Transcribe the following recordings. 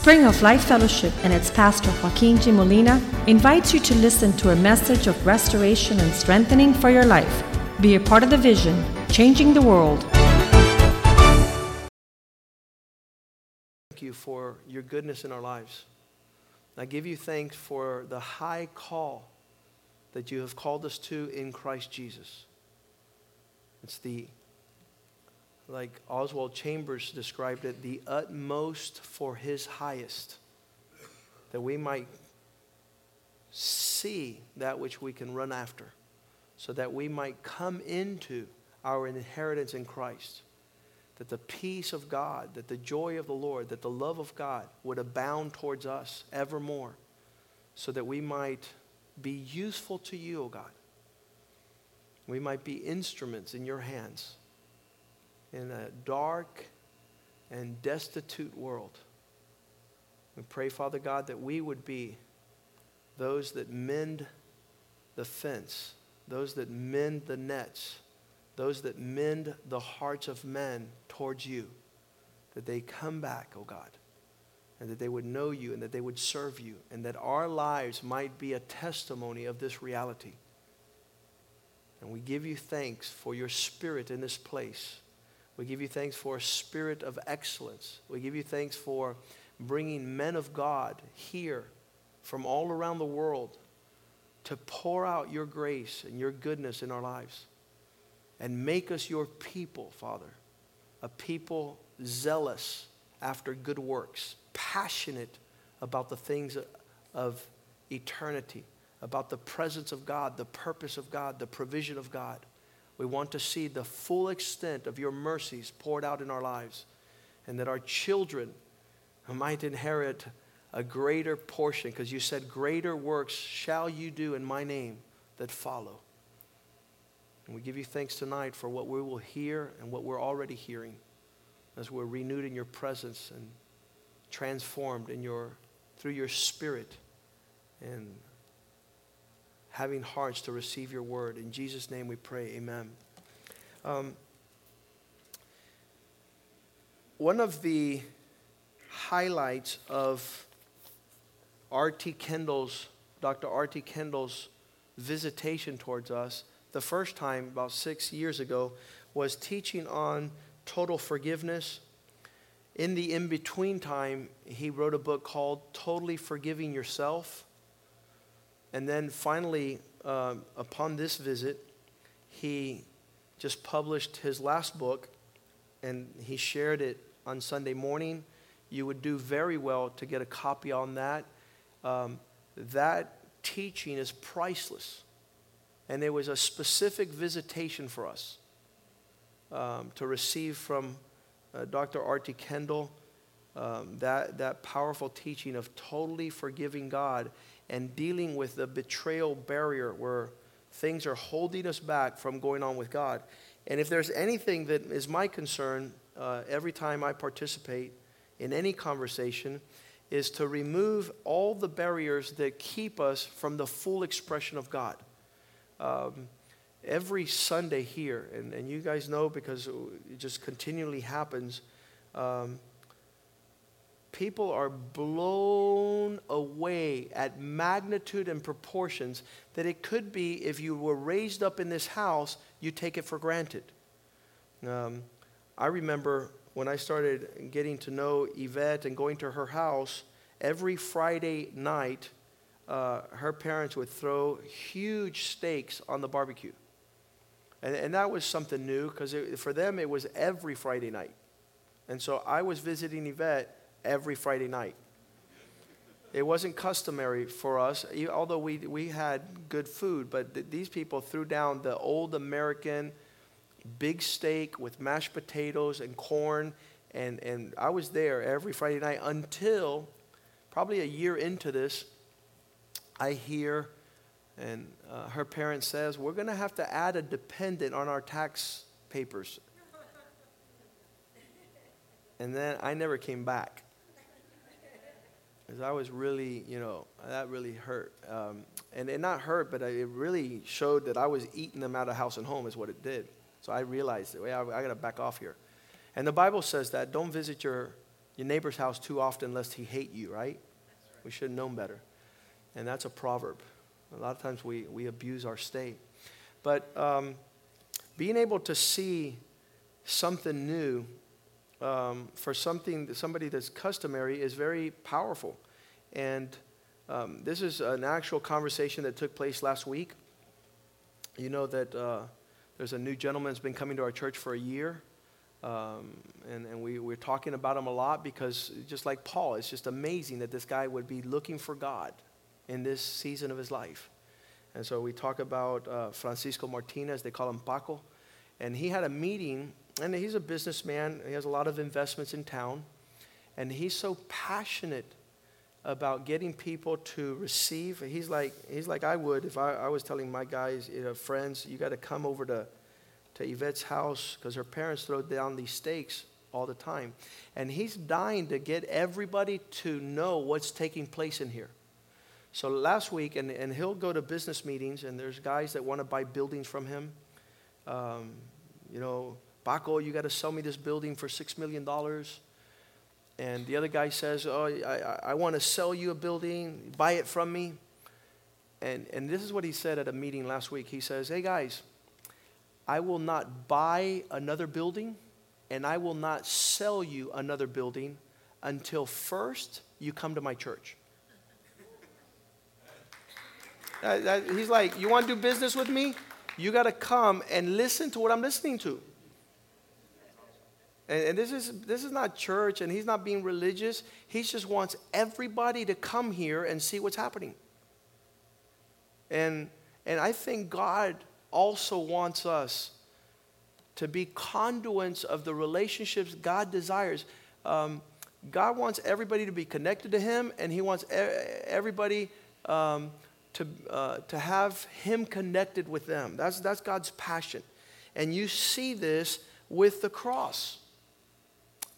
Spring of Life Fellowship and its pastor Joaquin G. Molina invites you to listen to a message of restoration and strengthening for your life. Be a part of the vision, changing the world. Thank you for your goodness in our lives. I give you thanks for the high call that you have called us to in Christ Jesus. It's the, like Oswald Chambers described it, the utmost for his highest, that we might see that which we can run after, so that we might come into our inheritance in Christ. That the peace of God, that the joy of the Lord, that the love of God would abound towards us evermore, so that we might be useful to you, O God. We might be instruments in your hands in a dark and destitute world. We pray, Father God, that we would be those that mend the fence, those that mend the nets, those that mend the hearts of men towards you, that they come back, O oh God, and that they would know you and that they would serve you, and that our lives might be a testimony of this reality. And we give you thanks for your spirit in this place. We give you thanks for a spirit of excellence. We give you thanks for bringing men of God here from all around the world to pour out your grace and your goodness in our lives and make us your people, Father, a people zealous after good works, passionate about the things of eternity, about the presence of God, the purpose of God, the provision of God. We want to see the full extent of your mercies poured out in our lives, and that our children might inherit a greater portion, because you said, Greater works shall you do in my name that follow. And we give you thanks tonight for what we will hear and what we're already hearing as we're renewed in your presence and transformed in your, through your spirit and having hearts to receive your word. In Jesus' name we pray, amen. Um, one of the highlights of R.T. Kendall's, Dr. R.T. Kendall's visitation towards us the first time, about six years ago, was teaching on total forgiveness. In the in between time, he wrote a book called Totally Forgiving Yourself. And then finally, uh, upon this visit, he just published his last book and he shared it on Sunday morning. You would do very well to get a copy on that. Um, that teaching is priceless and there was a specific visitation for us um, to receive from uh, Dr. R.T. Kendall um, that, that powerful teaching of totally forgiving God and dealing with the betrayal barrier where things are holding us back from going on with God. And if there's anything that is my concern uh, every time I participate in any conversation, is to remove all the barriers that keep us from the full expression of God um, every Sunday here, and, and you guys know because it just continually happens, um, people are blown away at magnitude and proportions that it could be if you were raised up in this house, you take it for granted. Um, I remember when I started getting to know Yvette and going to her house, every Friday night, uh, her parents would throw huge steaks on the barbecue. And, and that was something new because for them it was every Friday night. And so I was visiting Yvette every Friday night. It wasn't customary for us, although we, we had good food, but th- these people threw down the old American big steak with mashed potatoes and corn. And, and I was there every Friday night until probably a year into this, I hear, and uh, her parent says, we're going to have to add a dependent on our tax papers. and then I never came back. Because I was really, you know, that really hurt. Um, and it not hurt, but it really showed that I was eating them out of house and home, is what it did. So I realized, that, I, I got to back off here. And the Bible says that don't visit your your neighbor's house too often lest he hate you, right? We should have known better. And that's a proverb. A lot of times we, we abuse our state. But um, being able to see something new um, for something, somebody that's customary is very powerful. And um, this is an actual conversation that took place last week. You know that uh, there's a new gentleman that's been coming to our church for a year. Um, and and we, we're talking about him a lot because, just like Paul, it's just amazing that this guy would be looking for God in this season of his life. And so we talk about uh, Francisco Martinez, they call him Paco. And he had a meeting, and he's a businessman, he has a lot of investments in town. And he's so passionate about getting people to receive. He's like, he's like I would if I, I was telling my guys, you know, friends, you got to come over to, to Yvette's house because her parents throw down these steaks all the time. And he's dying to get everybody to know what's taking place in here. So last week, and, and he'll go to business meetings, and there's guys that want to buy buildings from him. Um, you know, Paco, you got to sell me this building for $6 million. And the other guy says, Oh, I, I want to sell you a building, buy it from me. And, and this is what he said at a meeting last week. He says, Hey guys, I will not buy another building and I will not sell you another building until first you come to my church. That, that, he's like, You want to do business with me? You got to come and listen to what I'm listening to. And, and, this, is, this is not church, and he's not being religious. He just wants everybody to come here and see what's happening. And, and I think God also wants us to be conduits of the relationships God desires. Um, God wants everybody to be connected to Him, and He wants everybody um, to, uh, to have Him connected with them. That's, that's God's passion. And you see this with the cross.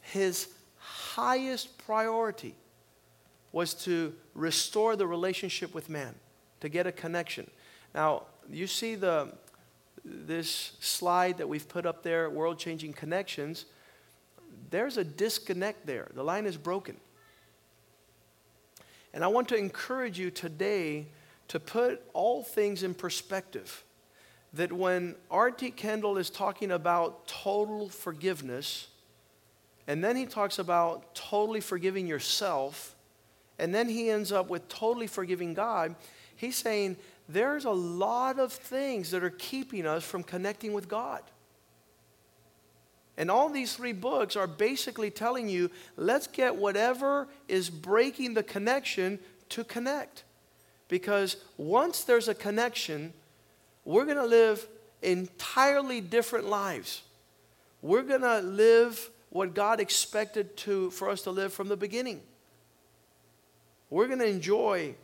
His highest priority was to restore the relationship with man, to get a connection. Now, you see the, this slide that we've put up there, world changing connections. There's a disconnect there. The line is broken. And I want to encourage you today to put all things in perspective. That when R.T. Kendall is talking about total forgiveness, and then he talks about totally forgiving yourself, and then he ends up with totally forgiving God, he's saying there's a lot of things that are keeping us from connecting with God. And all these three books are basically telling you let's get whatever is breaking the connection to connect. Because once there's a connection, we're going to live entirely different lives. We're going to live what God expected to, for us to live from the beginning. We're going to enjoy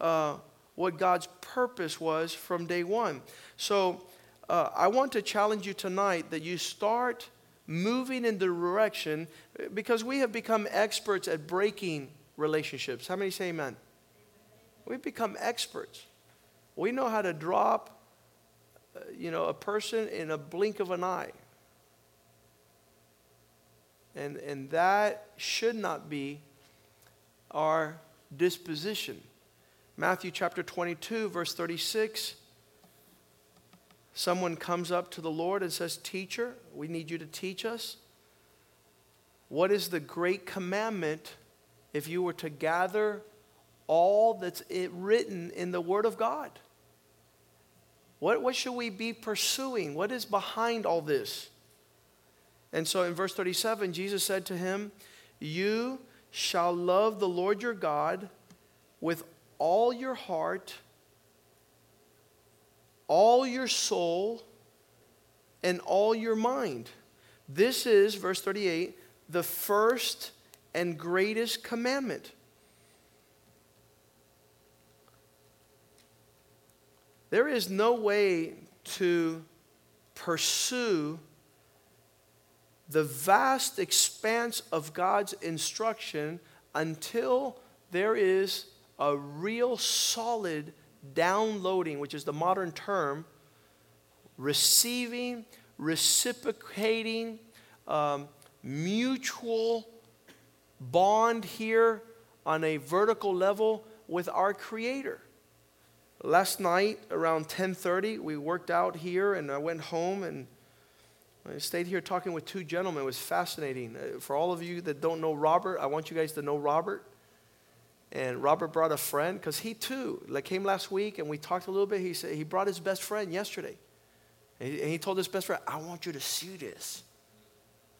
uh, what God's purpose was from day one. So uh, I want to challenge you tonight that you start moving in the direction because we have become experts at breaking relationships. How many say amen? We've become experts. We know how to drop, uh, you know, a person in a blink of an eye. And, and that should not be our disposition. Matthew chapter 22, verse 36. Someone comes up to the Lord and says, Teacher, we need you to teach us. What is the great commandment if you were to gather all that's written in the Word of God. What, what should we be pursuing? What is behind all this? And so in verse 37, Jesus said to him, You shall love the Lord your God with all your heart, all your soul, and all your mind. This is, verse 38, the first and greatest commandment. There is no way to pursue the vast expanse of God's instruction until there is a real solid downloading, which is the modern term, receiving, reciprocating, um, mutual bond here on a vertical level with our creator. Last night around 10:30 we worked out here and I went home and I stayed here talking with two gentlemen. It was fascinating. Uh, for all of you that don't know Robert, I want you guys to know Robert. And Robert brought a friend because he too, like came last week and we talked a little bit. He said he brought his best friend yesterday. And he, and he told his best friend, I want you to see this.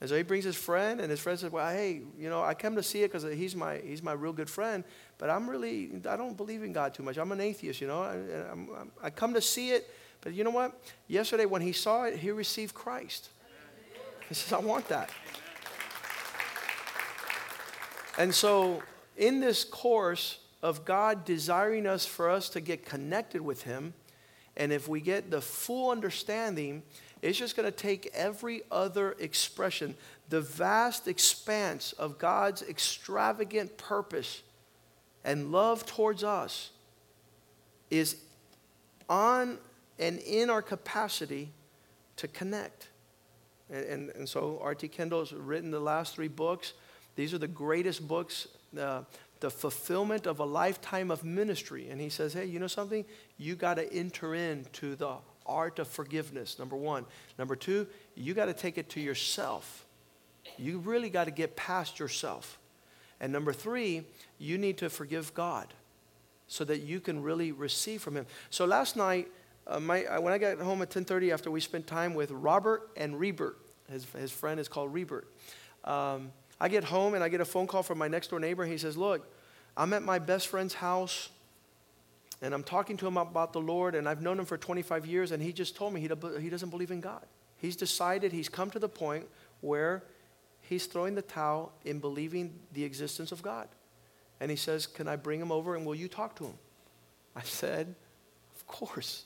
And so he brings his friend, and his friend says, Well, hey, you know, I come to see it because he's my, he's my real good friend, but I'm really, I don't believe in God too much. I'm an atheist, you know. I, I'm, I come to see it, but you know what? Yesterday, when he saw it, he received Christ. He says, I want that. And so, in this course of God desiring us for us to get connected with Him, and if we get the full understanding, it's just going to take every other expression, the vast expanse of God's extravagant purpose and love towards us is on and in our capacity to connect. And, and, and so R.T. Kendall's written the last three books. These are the greatest books, uh, the fulfillment of a lifetime of ministry. And he says, hey, you know something? You got to enter into the art of forgiveness, number one. Number two, you got to take it to yourself. You really got to get past yourself. And number three, you need to forgive God so that you can really receive from Him. So last night, uh, my, uh, when I got home at 10:30 after we spent time with Robert and Rebert, his, his friend is called Rebert. Um, I get home and I get a phone call from my next door neighbor. He says, "Look, I'm at my best friend's house and I'm talking to him about the Lord, and I've known him for 25 years, and he just told me he, he doesn't believe in God. He's decided, he's come to the point where he's throwing the towel in believing the existence of God. And he says, Can I bring him over and will you talk to him? I said, Of course.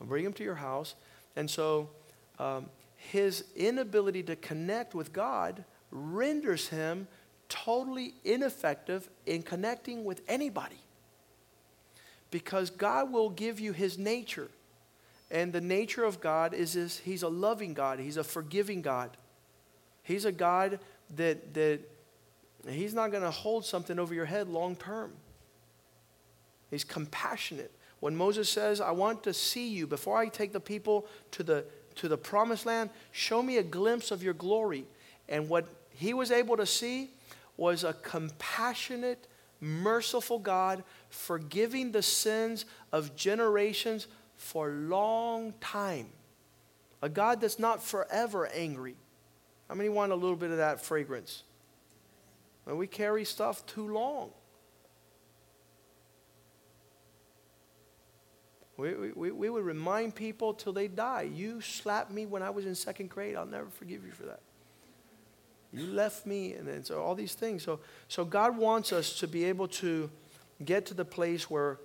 I'll bring him to your house. And so um, his inability to connect with God renders him totally ineffective in connecting with anybody because God will give you his nature. And the nature of God is this, he's a loving God, he's a forgiving God. He's a God that that he's not going to hold something over your head long term. He's compassionate. When Moses says, "I want to see you before I take the people to the to the promised land, show me a glimpse of your glory." And what he was able to see was a compassionate merciful God, forgiving the sins of generations for a long time. A God that's not forever angry. How many want a little bit of that fragrance? When we carry stuff too long. We, we, we would remind people till they die. You slapped me when I was in second grade. I'll never forgive you for that. You left me, and, and so all these things. So, so God wants us to be able to get to the place where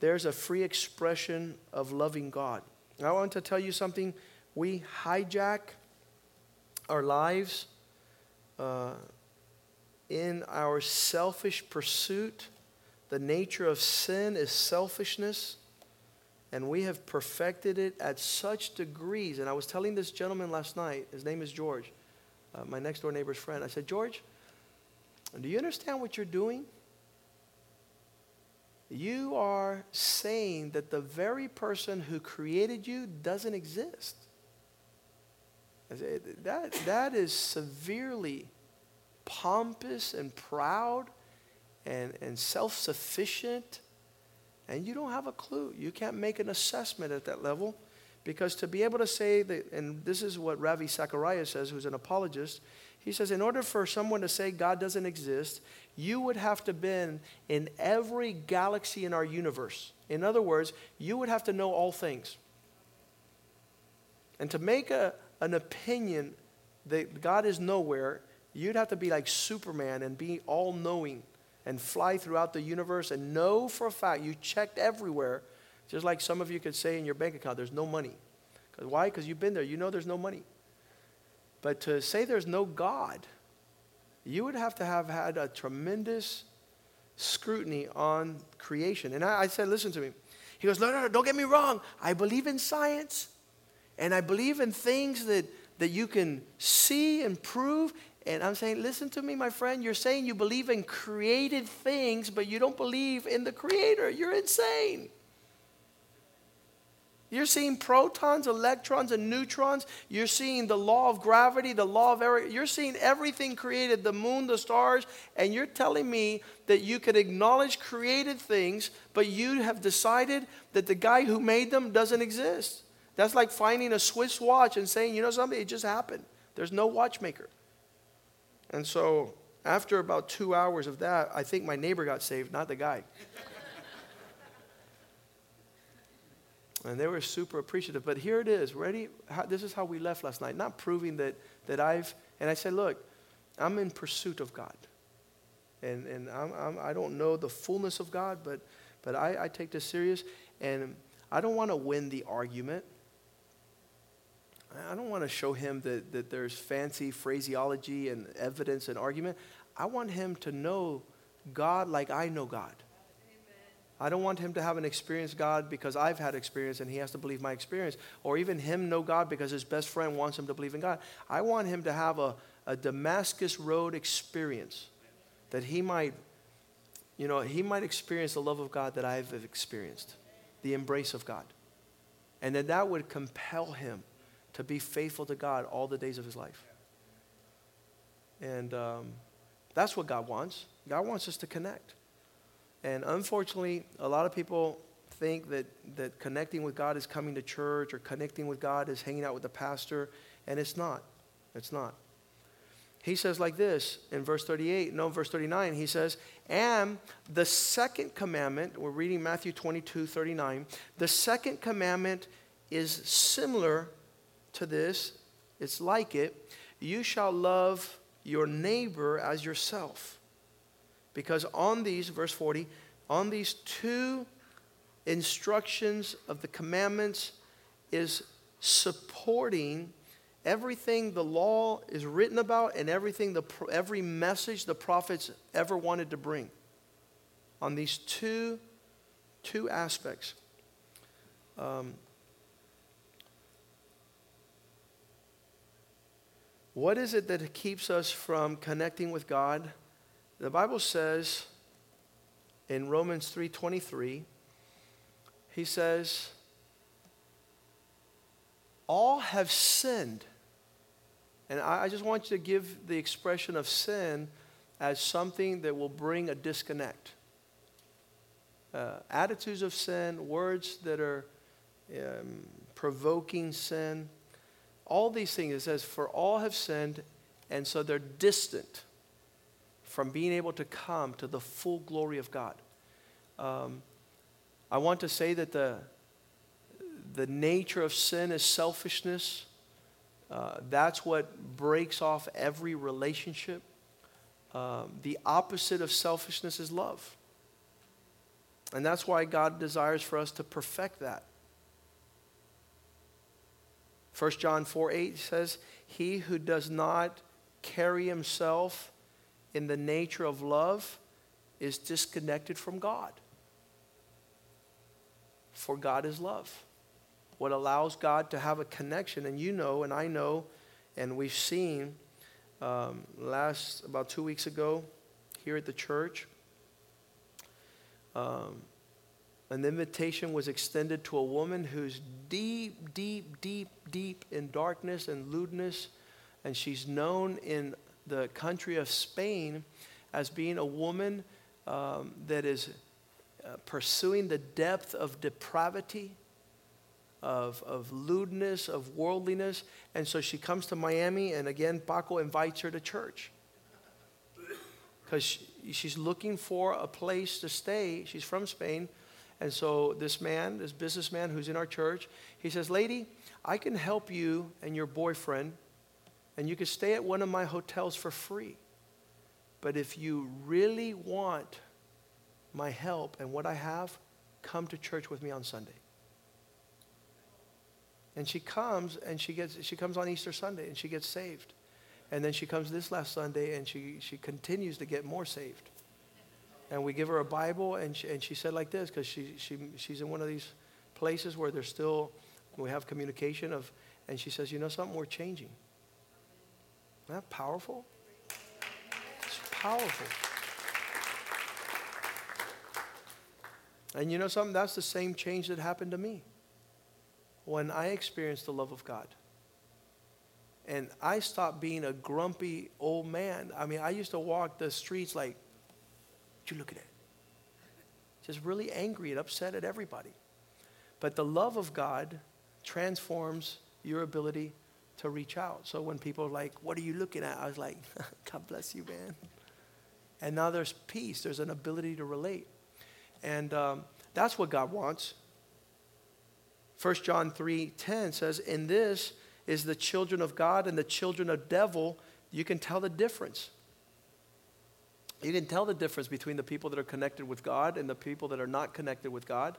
there's a free expression of loving God. I want to tell you something. We hijack our lives uh, in our selfish pursuit. The nature of sin is selfishness, and we have perfected it at such degrees. And I was telling this gentleman last night, his name is George uh, my next door neighbor's friend. I said, George, do you understand what you're doing? You are saying that the very person who created you doesn't exist. Said, that, that is severely pompous and proud and, and self sufficient, and you don't have a clue. You can't make an assessment at that level. Because to be able to say that, and this is what Ravi Zacharias says, who's an apologist, he says, in order for someone to say God doesn't exist, you would have to been in every galaxy in our universe. In other words, you would have to know all things. And to make a, an opinion that God is nowhere, you'd have to be like Superman and be all knowing and fly throughout the universe and know for a fact you checked everywhere just like some of you could say in your bank account, there's no money. Why? Because you've been there. You know there's no money. But to say there's no God, you would have to have had a tremendous scrutiny on creation. And I, I said, listen to me. He goes, no, no, no, don't get me wrong. I believe in science and I believe in things that, that you can see and prove. And I'm saying, listen to me, my friend. You're saying you believe in created things, but you don't believe in the creator. You're insane. You're seeing protons, electrons, and neutrons. You're seeing the law of gravity, the law of error. You're seeing everything created the moon, the stars, and you're telling me that you can acknowledge created things, but you have decided that the guy who made them doesn't exist. That's like finding a Swiss watch and saying, you know something, it just happened. There's no watchmaker. And so, after about two hours of that, I think my neighbor got saved, not the guy. And they were super appreciative. But here it is. Ready? How, this is how we left last night. Not proving that, that I've, and I said, look, I'm in pursuit of God. And, and I'm, I'm, I do not know the fullness of God, but, but I, I take this serious. And I don't want to win the argument. I don't want to show him that, that there's fancy phraseology and evidence and argument. I want him to know God like I know God. I don't want him to have an experience God because I've had experience and he has to believe my experience, or even him know God because his best friend wants him to believe in God. I want him to have a, a Damascus Road experience that he might, you know, he might experience the love of God that I've experienced, the embrace of God. And that that would compel him to be faithful to God all the days of his life. And um, that's what God wants. God wants us to connect. And unfortunately, a lot of people think that, that connecting with God is coming to church or connecting with God is hanging out with the pastor, and it's not. It's not. He says like this in verse 38, no, verse 39, he says, And the second commandment, we're reading Matthew 22, 39, the second commandment is similar to this, it's like it. You shall love your neighbor as yourself. Because on these, verse 40, on these two instructions of the commandments is supporting everything the law is written about and everything the, every message the prophets ever wanted to bring on these two two aspects um, what is it that keeps us from connecting with god the Bible says in Romans 3:23, he says, all have sinned. And I, I just want you to give the expression of sin as something that will bring a disconnect. Uh, attitudes of sin, words that are um, provoking sin, all these things. It says, For all have sinned, and so they're distant from being able to come to the full glory of God. Um, I want to say that the, the nature of sin is selfishness. Uh, that's what breaks off every relationship. Um, the opposite of selfishness is love. And that's why God desires for us to perfect that. 1 John 4 8 says, He who does not carry himself in the nature of love is disconnected from God. For God is love. What allows God to have a connection, and you know, and I know, and we've seen um, last about two weeks ago here at the church, um, an invitation was extended to a woman who's deep, deep, deep, deep in darkness and lewdness, and she's known in the country of Spain as being a woman um, that is uh, pursuing the depth of depravity, of, of lewdness, of worldliness. And so she comes to Miami, and again, Paco invites her to church. Because she, she's looking for a place to stay. She's from Spain. And so this man, this businessman who's in our church, he says, Lady, I can help you and your boyfriend and you can stay at one of my hotels for free. But if you really want my help and what I have, come to church with me on Sunday. And she comes and she gets she comes on Easter Sunday and she gets saved. And then she comes this last Sunday and she, she continues to get more saved. And we give her a Bible and she, and she said like this because she, she, she's in one of these places where there's still, we have communication of, and she says, you know something, we're changing. Isn't that powerful? It's powerful. And you know something? That's the same change that happened to me when I experienced the love of God. And I stopped being a grumpy old man. I mean, I used to walk the streets like, you look at it? Just really angry and upset at everybody. But the love of God transforms your ability to reach out. So when people are like, What are you looking at? I was like, God bless you, man. And now there's peace, there's an ability to relate. And um, that's what God wants. 1 John 3 10 says, In this is the children of God and the children of devil. You can tell the difference. You can tell the difference between the people that are connected with God and the people that are not connected with God.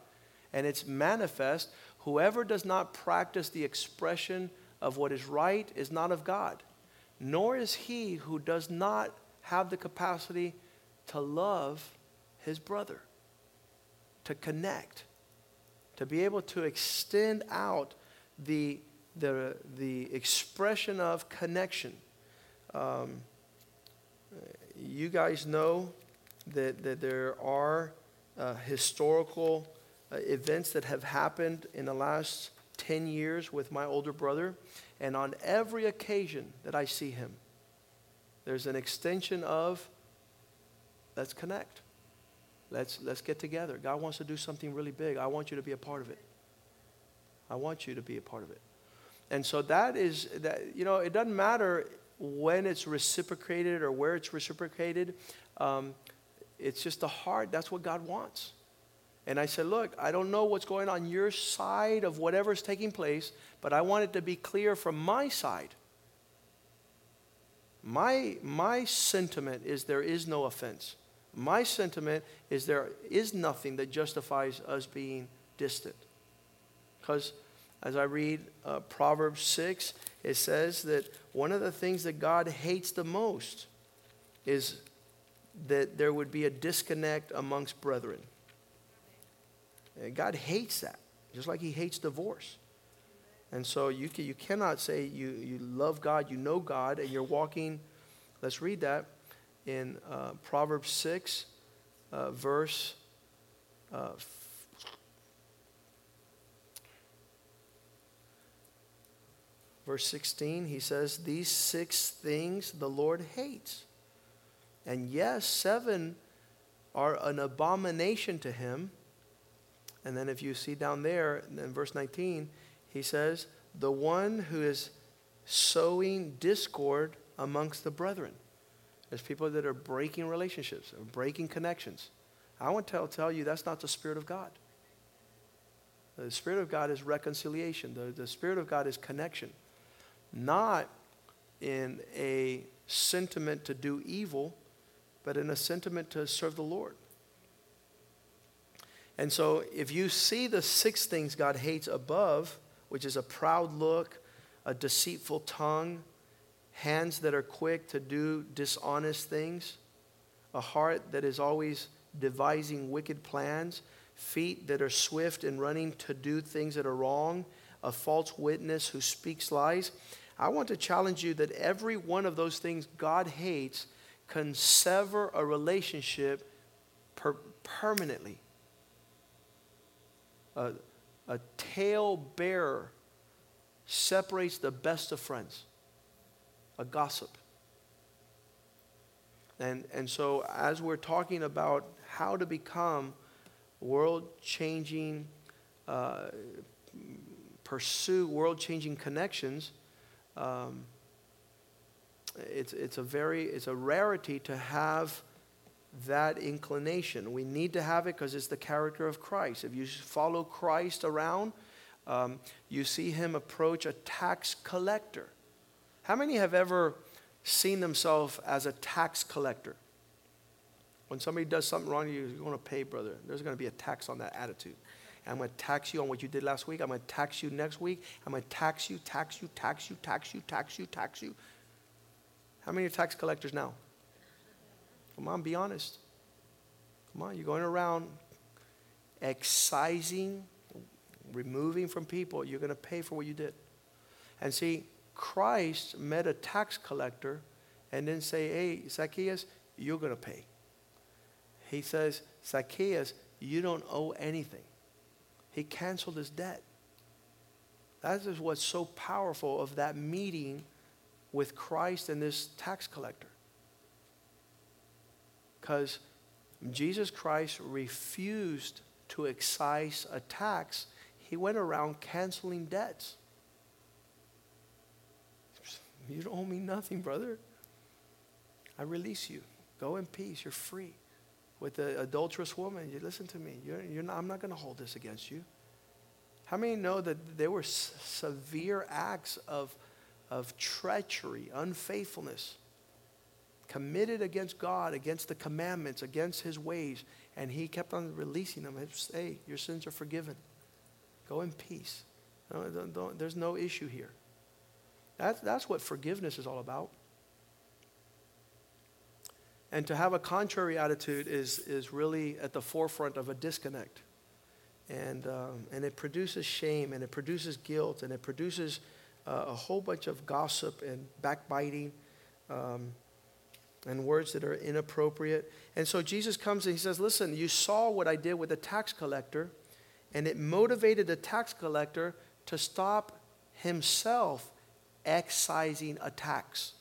And it's manifest. Whoever does not practice the expression of what is right is not of God, nor is he who does not have the capacity to love his brother, to connect, to be able to extend out the, the, the expression of connection. Um, you guys know that, that there are uh, historical uh, events that have happened in the last 10 years with my older brother. And on every occasion that I see him, there's an extension of let's connect. Let's, let's get together. God wants to do something really big. I want you to be a part of it. I want you to be a part of it. And so that is that, you know, it doesn't matter when it's reciprocated or where it's reciprocated. Um, it's just the heart. That's what God wants. And I said, Look, I don't know what's going on your side of whatever's taking place, but I want it to be clear from my side. My, my sentiment is there is no offense. My sentiment is there is nothing that justifies us being distant. Because as I read uh, Proverbs 6, it says that one of the things that God hates the most is that there would be a disconnect amongst brethren. And God hates that, just like He hates divorce. And so you, can, you cannot say you, you love God, you know God, and you're walking. Let's read that in uh, Proverbs 6, uh, verse uh, verse 16, he says, These six things the Lord hates. And yes, seven are an abomination to him. And then if you see down there in verse 19, he says, The one who is sowing discord amongst the brethren. There's people that are breaking relationships, or breaking connections. I want to tell, tell you that's not the Spirit of God. The Spirit of God is reconciliation, the, the Spirit of God is connection not in a sentiment to do evil, but in a sentiment to serve the Lord. And so, if you see the six things God hates above, which is a proud look, a deceitful tongue, hands that are quick to do dishonest things, a heart that is always devising wicked plans, feet that are swift in running to do things that are wrong, a false witness who speaks lies. I want to challenge you that every one of those things God hates can sever a relationship per- permanently. A, a tale bearer separates the best of friends, a gossip. And, and so, as we're talking about how to become world changing, uh, pursue world changing connections, um, it's, it's a very it's a rarity to have that inclination. We need to have it because it's the character of christ. If you follow christ around um, you see him approach a tax collector. How many have ever seen themselves as a tax collector? When somebody does something wrong you're going to pay brother. There's going to be a tax on that attitude I'm going to tax you on what you did last week. I'm going to tax you next week. I'm going to tax you, tax you, tax you, tax you, tax you, tax you. How many are tax collectors now? Come on, be honest. Come on, you're going around excising, removing from people. You're going to pay for what you did. And see, Christ met a tax collector and didn't say, hey, Zacchaeus, you're going to pay. He says, Zacchaeus, you don't owe anything. He canceled his debt. That is what's so powerful of that meeting with Christ and this tax collector. Because Jesus Christ refused to excise a tax, he went around canceling debts. You don't owe me nothing, brother. I release you. Go in peace. You're free. With the adulterous woman, you listen to me. You're, you're not, I'm not going to hold this against you. How many know that there were s- severe acts of, of treachery, unfaithfulness, committed against God, against the commandments, against his ways, and he kept on releasing them. Hey, your sins are forgiven. Go in peace. Don't, don't, there's no issue here. That's, that's what forgiveness is all about. And to have a contrary attitude is, is really at the forefront of a disconnect. And, um, and it produces shame and it produces guilt and it produces uh, a whole bunch of gossip and backbiting um, and words that are inappropriate. And so Jesus comes and he says, Listen, you saw what I did with the tax collector, and it motivated the tax collector to stop himself excising a tax.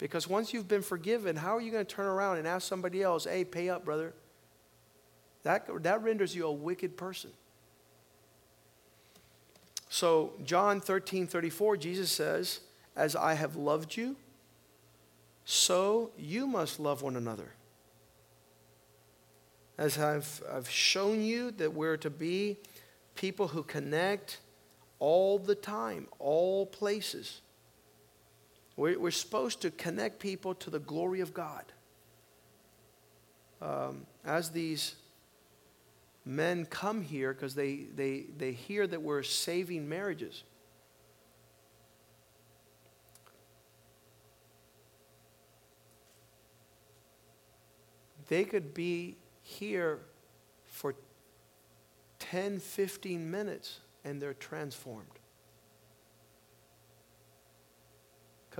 Because once you've been forgiven, how are you going to turn around and ask somebody else, hey, pay up, brother? That, that renders you a wicked person. So, John 13 34, Jesus says, As I have loved you, so you must love one another. As I've, I've shown you that we're to be people who connect all the time, all places. We're, supposed to connect people to the glory of God. Um, as these men come here, because they, they, they hear that we're saving marriages, they could be here for 10, 15 minutes and they're transformed.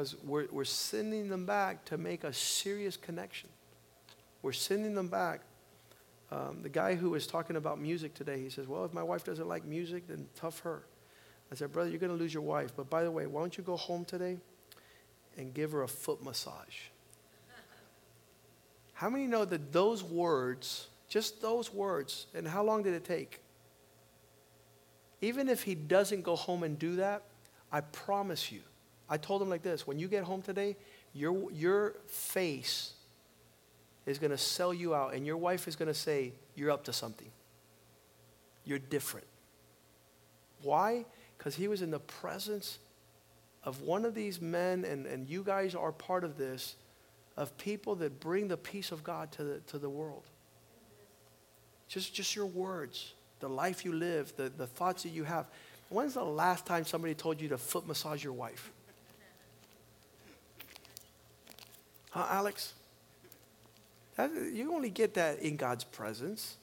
Because we're, we're sending them back to make a serious connection. We're sending them back. Um, the guy who was talking about music today, he says, Well, if my wife doesn't like music, then tough her. I said, Brother, you're going to lose your wife. But by the way, why don't you go home today and give her a foot massage? How many know that those words, just those words, and how long did it take? Even if he doesn't go home and do that, I promise you, I told him like this when you get home today, your, your face is going to sell you out, and your wife is going to say, You're up to something. You're different. Why? Because he was in the presence of one of these men, and, and you guys are part of this, of people that bring the peace of God to the, to the world. Just, just your words, the life you live, the, the thoughts that you have. When's the last time somebody told you to foot massage your wife? Huh, Alex? That, you only get that in God's presence.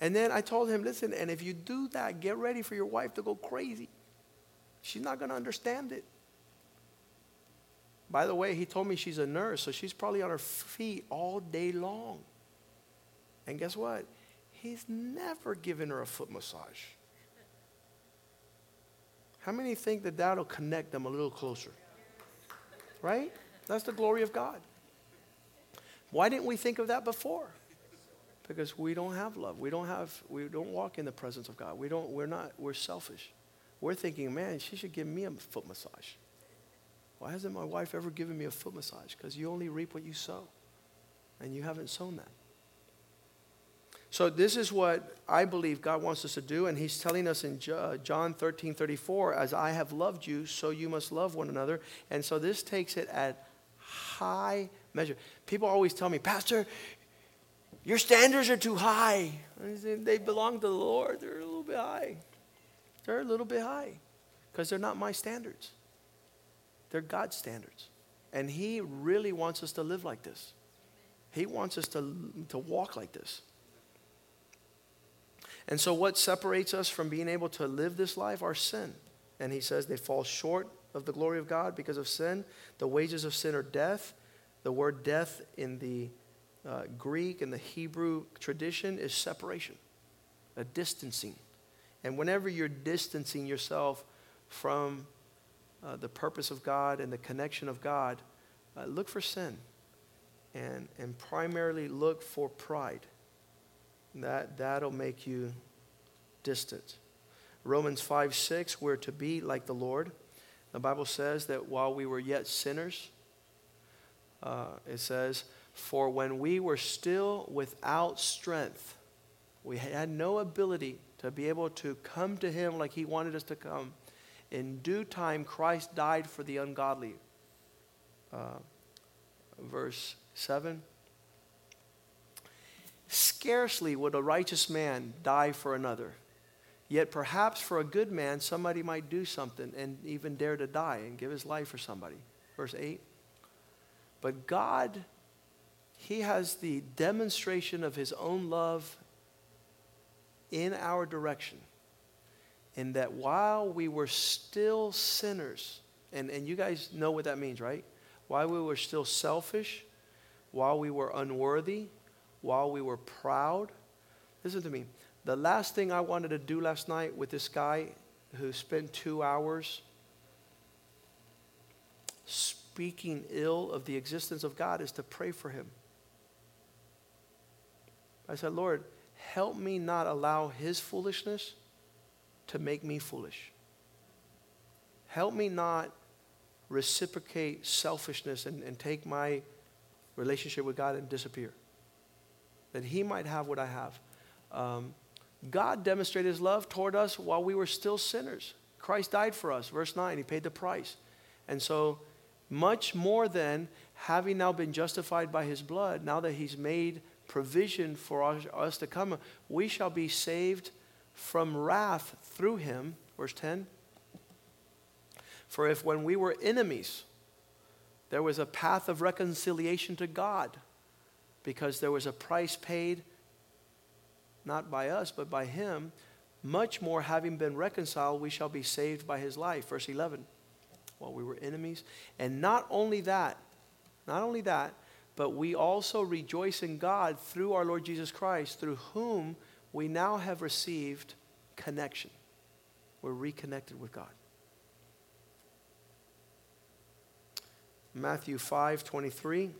And then I told him, listen, and if you do that, get ready for your wife to go crazy. She's not going to understand it. By the way, he told me she's a nurse, so she's probably on her feet all day long. And guess what? He's never given her a foot massage. How many think that that'll connect them a little closer? Right? That's the glory of God. Why didn't we think of that before? Because we don't have love. We don't have we don't walk in the presence of God. We don't we're not we're selfish. We're thinking, man, she should give me a foot massage. Why hasn't my wife ever given me a foot massage? Because you only reap what you sow. And you haven't sown that. So this is what I believe God wants us to do, and He's telling us in uh, John 13, 34, as I have loved you, so you must love one another. And so this takes it at high measure. People always tell me, Pastor, your standards are too high. They belong to the Lord. They're a little bit high. They're a little bit high because they're not my standards. They're God's standards. And He really wants us to live like this. He wants us to, to walk like this. And so, what separates us from being able to live this life? Our sin. And He says they fall short of the glory of God because of sin. The wages of sin are death, The word death in the uh, Greek and the Hebrew tradition is separation, a distancing. And whenever you're distancing yourself from uh, the purpose of God and the connection of God, uh, look for sin and, and primarily look for pride. That, that'll make you distant. Romans 5 6, we're to be like the Lord. The Bible says that while we were yet sinners, uh, it says, For when we were still without strength, we had no ability to be able to come to Him like He wanted us to come. In due time, Christ died for the ungodly. Uh, verse 7. Scarcely would a righteous man die for another. Yet perhaps for a good man, somebody might do something and even dare to die and give his life for somebody. Verse 8. But God, He has the demonstration of His own love in our direction. In that while we were still sinners, and, and you guys know what that means, right? While we were still selfish, while we were unworthy, while we were proud. Listen to me. The last thing I wanted to do last night with this guy who spent two hours speaking ill of the existence of God is to pray for him. I said, Lord, help me not allow his foolishness to make me foolish. Help me not reciprocate selfishness and, and take my relationship with God and disappear. That He might have what I have. Um, God demonstrated His love toward us while we were still sinners. Christ died for us. Verse 9, He paid the price. And so, much more than having now been justified by His blood, now that He's made provision for us, to come, we shall be saved from wrath through Him. Verse 10. For if when we were enemies, there was a path of reconciliation to God because there was a price paid not by us but by him much more having been reconciled we shall be saved by his life. Verse 11 while we were enemies. And not only that not only that but we also rejoice in God through our Lord Jesus Christ through whom we now have received connection. We're reconnected with God. Matthew 5 23.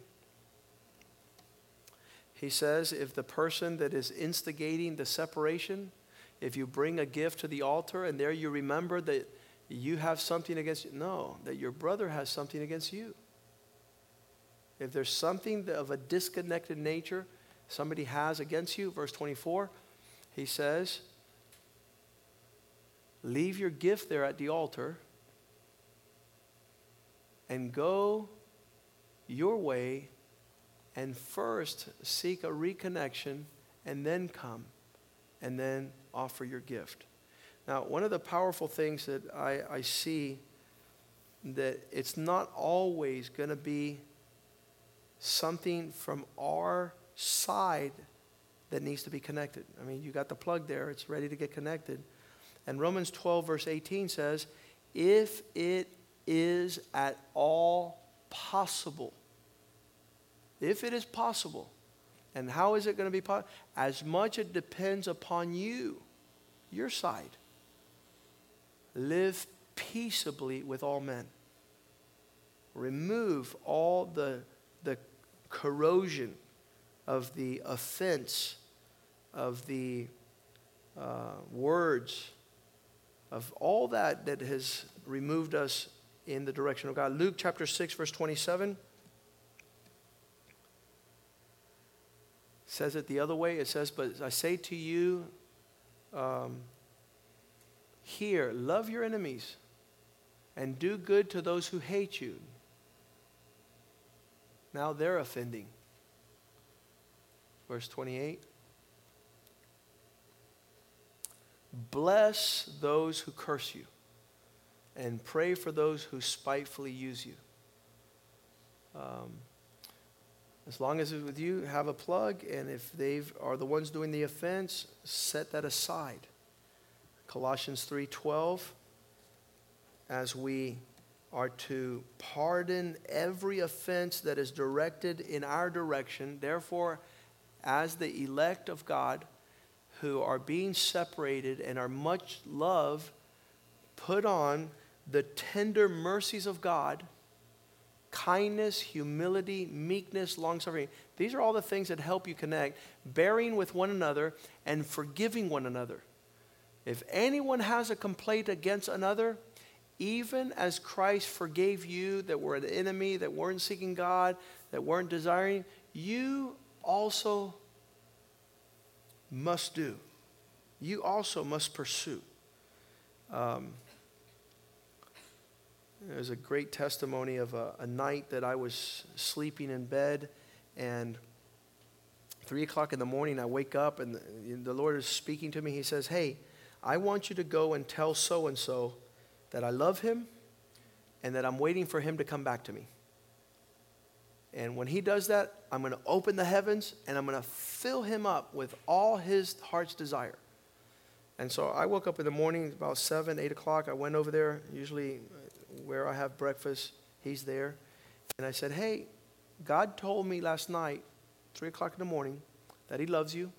He says, if the person that is instigating the separation, if you bring a gift to the altar and there you remember that you have something against you, no, that your brother has something against you. If there's something of a disconnected nature somebody has against you, verse 24, he says, leave your gift there at the altar and go your way and first seek a reconnection and then come and then offer your gift. Now, one of the powerful things that I, I see that it's not always going to be something from our side that needs to be connected. I mean, you got the plug there, it's ready to get connected. And Romans 12, verse 18 says, If it is at all possible. If it is possible. And how is it going to be possible? As much it depends upon you, your side. Live peaceably with all men. Remove all the, the corrosion of the offense, of the uh, words, of all that that has removed us in the direction of God. Luke chapter 6, verse 27 says it the other way. It says, But I say to you, um, here, love your enemies and do good to those who hate you. Now they're offending. Verse 28. Bless those who curse you and pray for those who spitefully use you. Um, as long as it's with you, have a plug, and if they are the ones doing the offense, set that aside. Colossians 3:12 as we are to pardon every offense that is directed in our direction. Therefore, as the elect of God who are being separated and are much loved, put on the tender mercies of God kindness, humility, meekness, long suffering. These are all the things that help you connect, bearing with one another and forgiving one another. If anyone has a complaint against another, even as Christ forgave you that were an enemy, that weren't seeking God, that weren't desiring, you also must do. You also must pursue. Um, there's a great testimony of a, a night that I was sleeping in bed, and three o'clock in the morning, I wake up, and the, the Lord is speaking to me. He says, Hey, I want you to go and tell so and so that I love him and that I'm waiting for him to come back to me. And when he does that, I'm going to open the heavens and I'm going to fill him up with all his heart's desire. And so I woke up in the morning about 7, 8 o'clock. I went over there, usually where I have breakfast. He's there. And I said, Hey, God told me last night, 3 o'clock in the morning, that He loves you,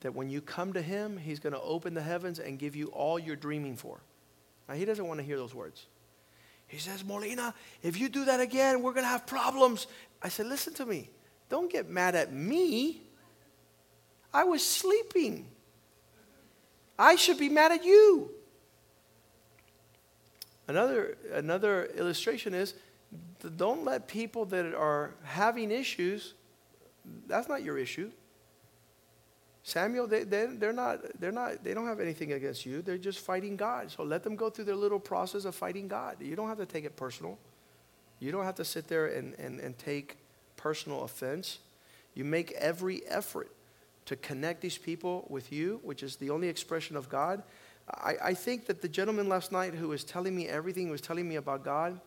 that when you come to Him, He's going to open the heavens and give you all you're dreaming for. Now, He doesn't want to hear those words. He says, Molina, if you do that again, we're going to have problems. I said, Listen to me. Don't get mad at me. I was sleeping. I should be mad at you. Another, another illustration is don't let people that are having issues, that's not your issue. Samuel, they, they, they're not, they're not, they don't have anything against you. They're just fighting God. So let them go through their little process of fighting God. You don't have to take it personal. You don't have to sit there and, and, and take personal offense. You make every effort to connect these people with you, which is the only expression of God. I, I think that the gentleman last night who was telling me everything, was telling me about God,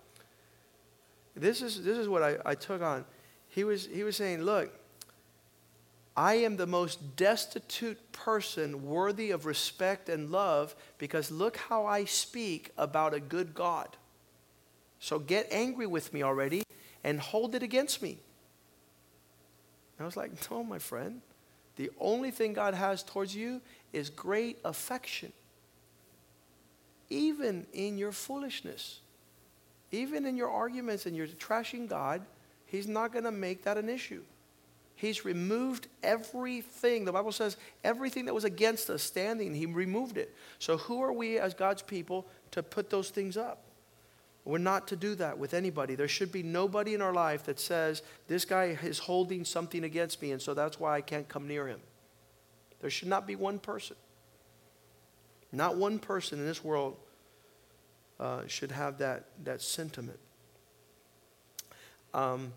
this is, this is what I, I took on. He was, he was saying, Look, I am the most destitute person worthy of respect and love because look how I speak about a good God. So get angry with me already and hold it against me. And I was like, No, my friend. The only thing God has towards you is great affection even in your foolishness, even in your arguments and your trashing God, He's not going to make that an issue. He's removed everything. The Bible says everything that was against us standing, He removed it. So, who are we as God's people to put those things up? We're not to do that with anybody. There should be nobody in our life that says, This guy is holding something against me, and so that's why I can't come near him. There should not be one person. Not one person in this world uh, should have that, that sentiment. Um,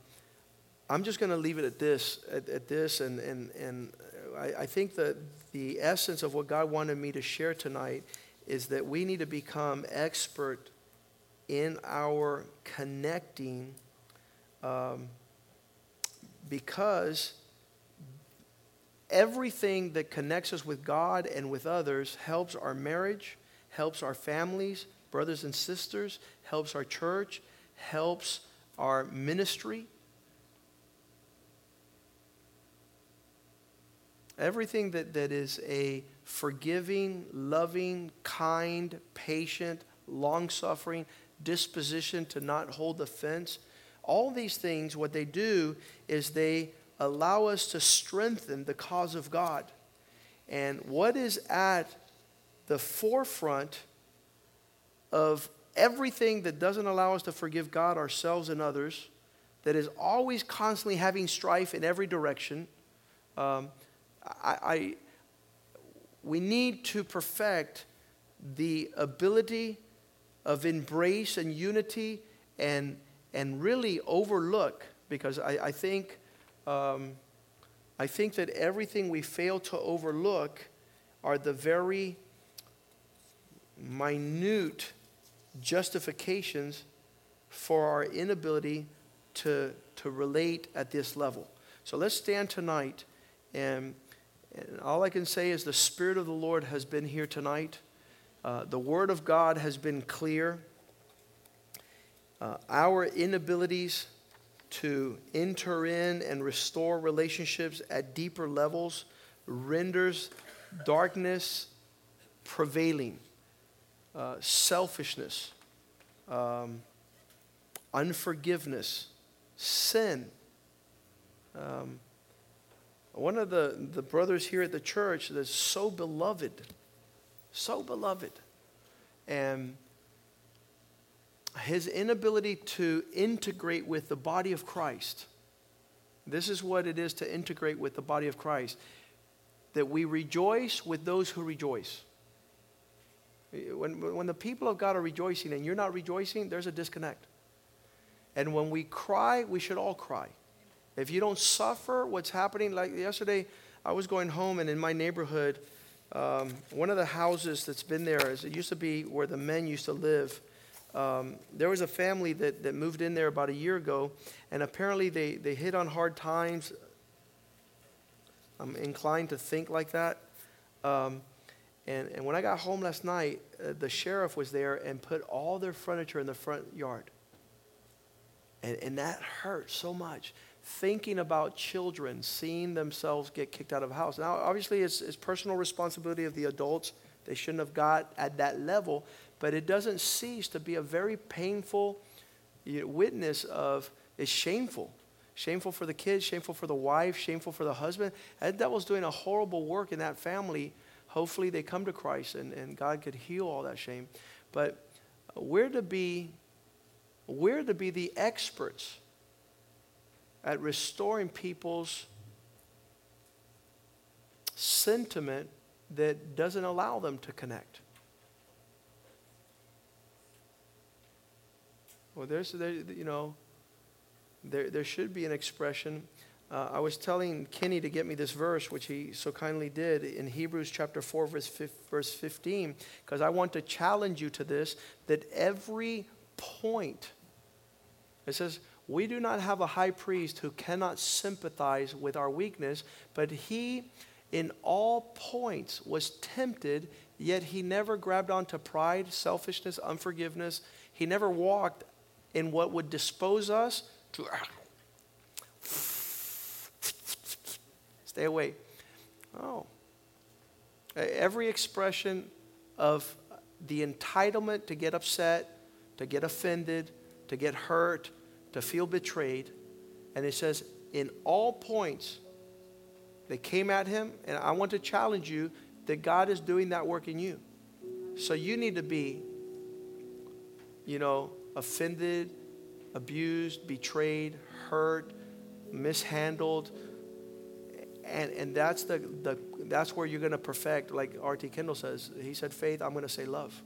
I'm just going to leave it at this, at, at this, and, and, and I, I think that the essence of what God wanted me to share tonight is that we need to become expert in our connecting um, because everything that connects us with God and with others helps our marriage, helps our families, brothers and sisters, helps our church, helps our ministry. Everything that, that is a forgiving, loving, kind, patient, long suffering disposition to not hold offense. All these things, what they do is they allow us to strengthen the cause of God. And what is at the forefront of everything that doesn't allow us to forgive God, ourselves, and others, that is always constantly having strife in every direction, um, I, I, we need to perfect the ability of embrace and unity and, and really overlook, because I, I think um, I think that everything we fail to overlook are the very minute justifications for our inability to, to relate at this level. So let's stand tonight, and, and all I can say is the Spirit of the Lord has been here tonight. Uh, the Word of God has been clear. uh, our inabilities to enter in and restore relationships at deeper levels renders darkness prevailing, uh, selfishness, um, unforgiveness, sin. Um, one of the, the brothers here at the church that's so beloved, so beloved, and his inability to integrate with the body of Christ. This is what it is to integrate with the body of Christ that we rejoice with those who rejoice. When, when the people of God are rejoicing and you're not rejoicing, there's a disconnect. And when we cry, we should all cry. If you don't suffer what's happening, like yesterday, I was going home and in my neighborhood, um, one of the houses that's been there, is, it used to be where the men used to live. Um, there was a family that, that moved in there about a year ago, and apparently they, they hit on hard times. I'm inclined to think like that. Um, and, and when I got home last night, uh, the sheriff was there and put all their furniture in the front yard. And, and that hurt so much. Thinking about children, seeing themselves get kicked out of a house. Now, obviously, it's, it's personal responsibility of the adults. They shouldn't have got at that level but it doesn't cease to be a very painful witness of it's shameful. Shameful for the kids shameful for the wife shameful for the husband. That devil's doing a horrible work in that family. Hopefully they come to christ and, and god could heal all that shame. But we're to be we're to be the experts at restoring people's sentiment that doesn't allow them to connect Well, there's, there, you know, there, there should be an expression. Uh, I was telling Kenny to get me this verse, which he so kindly did in Hebrews chapter 4, verse, verse 15, because I want to challenge you to this that every point, it says, we do not have a high priest who cannot sympathize with our weakness, but he in all points was tempted, yet he never grabbed onto pride, selfishness, unforgiveness. He never walked in what would dispose us to stay away. Oh. Every expression of the entitlement to get upset, to get offended, to get hurt, to feel betrayed. And it says, in all points, they came at him. And I want to challenge you that God is doing that work in you. So you need to be, you know, offended, abused, betrayed, hurt, mishandled. And, and that's, the, the, that's where you're going to perfect, like R.T. Kendall says. He said, faith, I'm going to say love.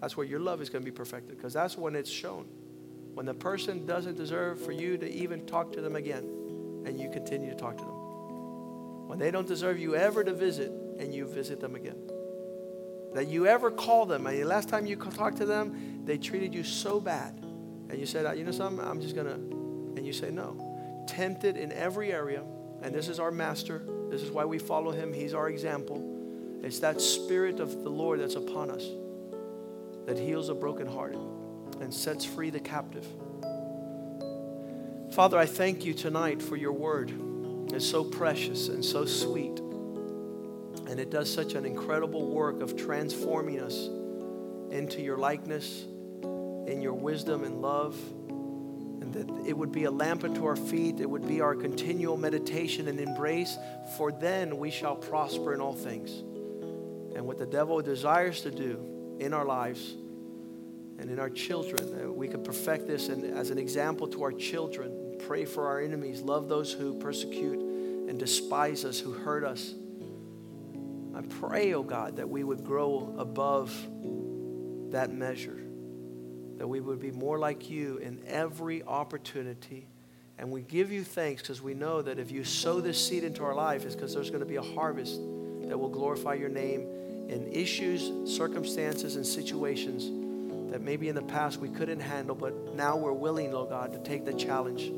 That's where your love is going to be perfected because that's when it's shown. When the person doesn't deserve for you to even talk to them again and you continue to talk to them. When they don't deserve you ever to visit and you visit them again that you ever call them. And the last time you talked to them, they treated you so bad. And you said, uh, you know something, I'm just to, and you say no. Tempted in every area, and this is our master. This is why we follow him. He's our example. It's that spirit of the Lord that's upon us that heals the brokenhearted and sets free the captive. Father, I thank you tonight for your word. It's so precious and so sweet. And it does such an incredible work of transforming us into your likeness, in your wisdom and love. And that it would be a lamp unto our feet, it would be our continual meditation and embrace, for then we shall prosper in all things. And what the devil desires to do in our lives and in our children, uh, we could perfect this and as an example to our children. Pray for our enemies, love those who persecute and despise us, who hurt us. I pray, oh God, that we would grow above that measure, that we would be more like you in every opportunity. And we give you thanks because we know that if you sow this seed into our life, it's because there's going to be a harvest that will glorify your name in issues, circumstances, and situations that maybe in the past we couldn't handle, but now we're willing, Lord God, to take the challenge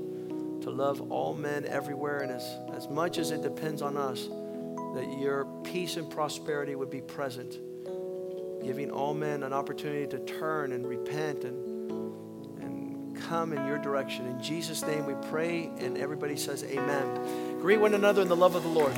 to love all men everywhere. And as, as much as it depends on us, that your peace and prosperity would be present, giving all men an opportunity to turn and repent and and come in your direction. In Jesus' name we pray, and everybody says amen. Greet one another in the love of the Lord.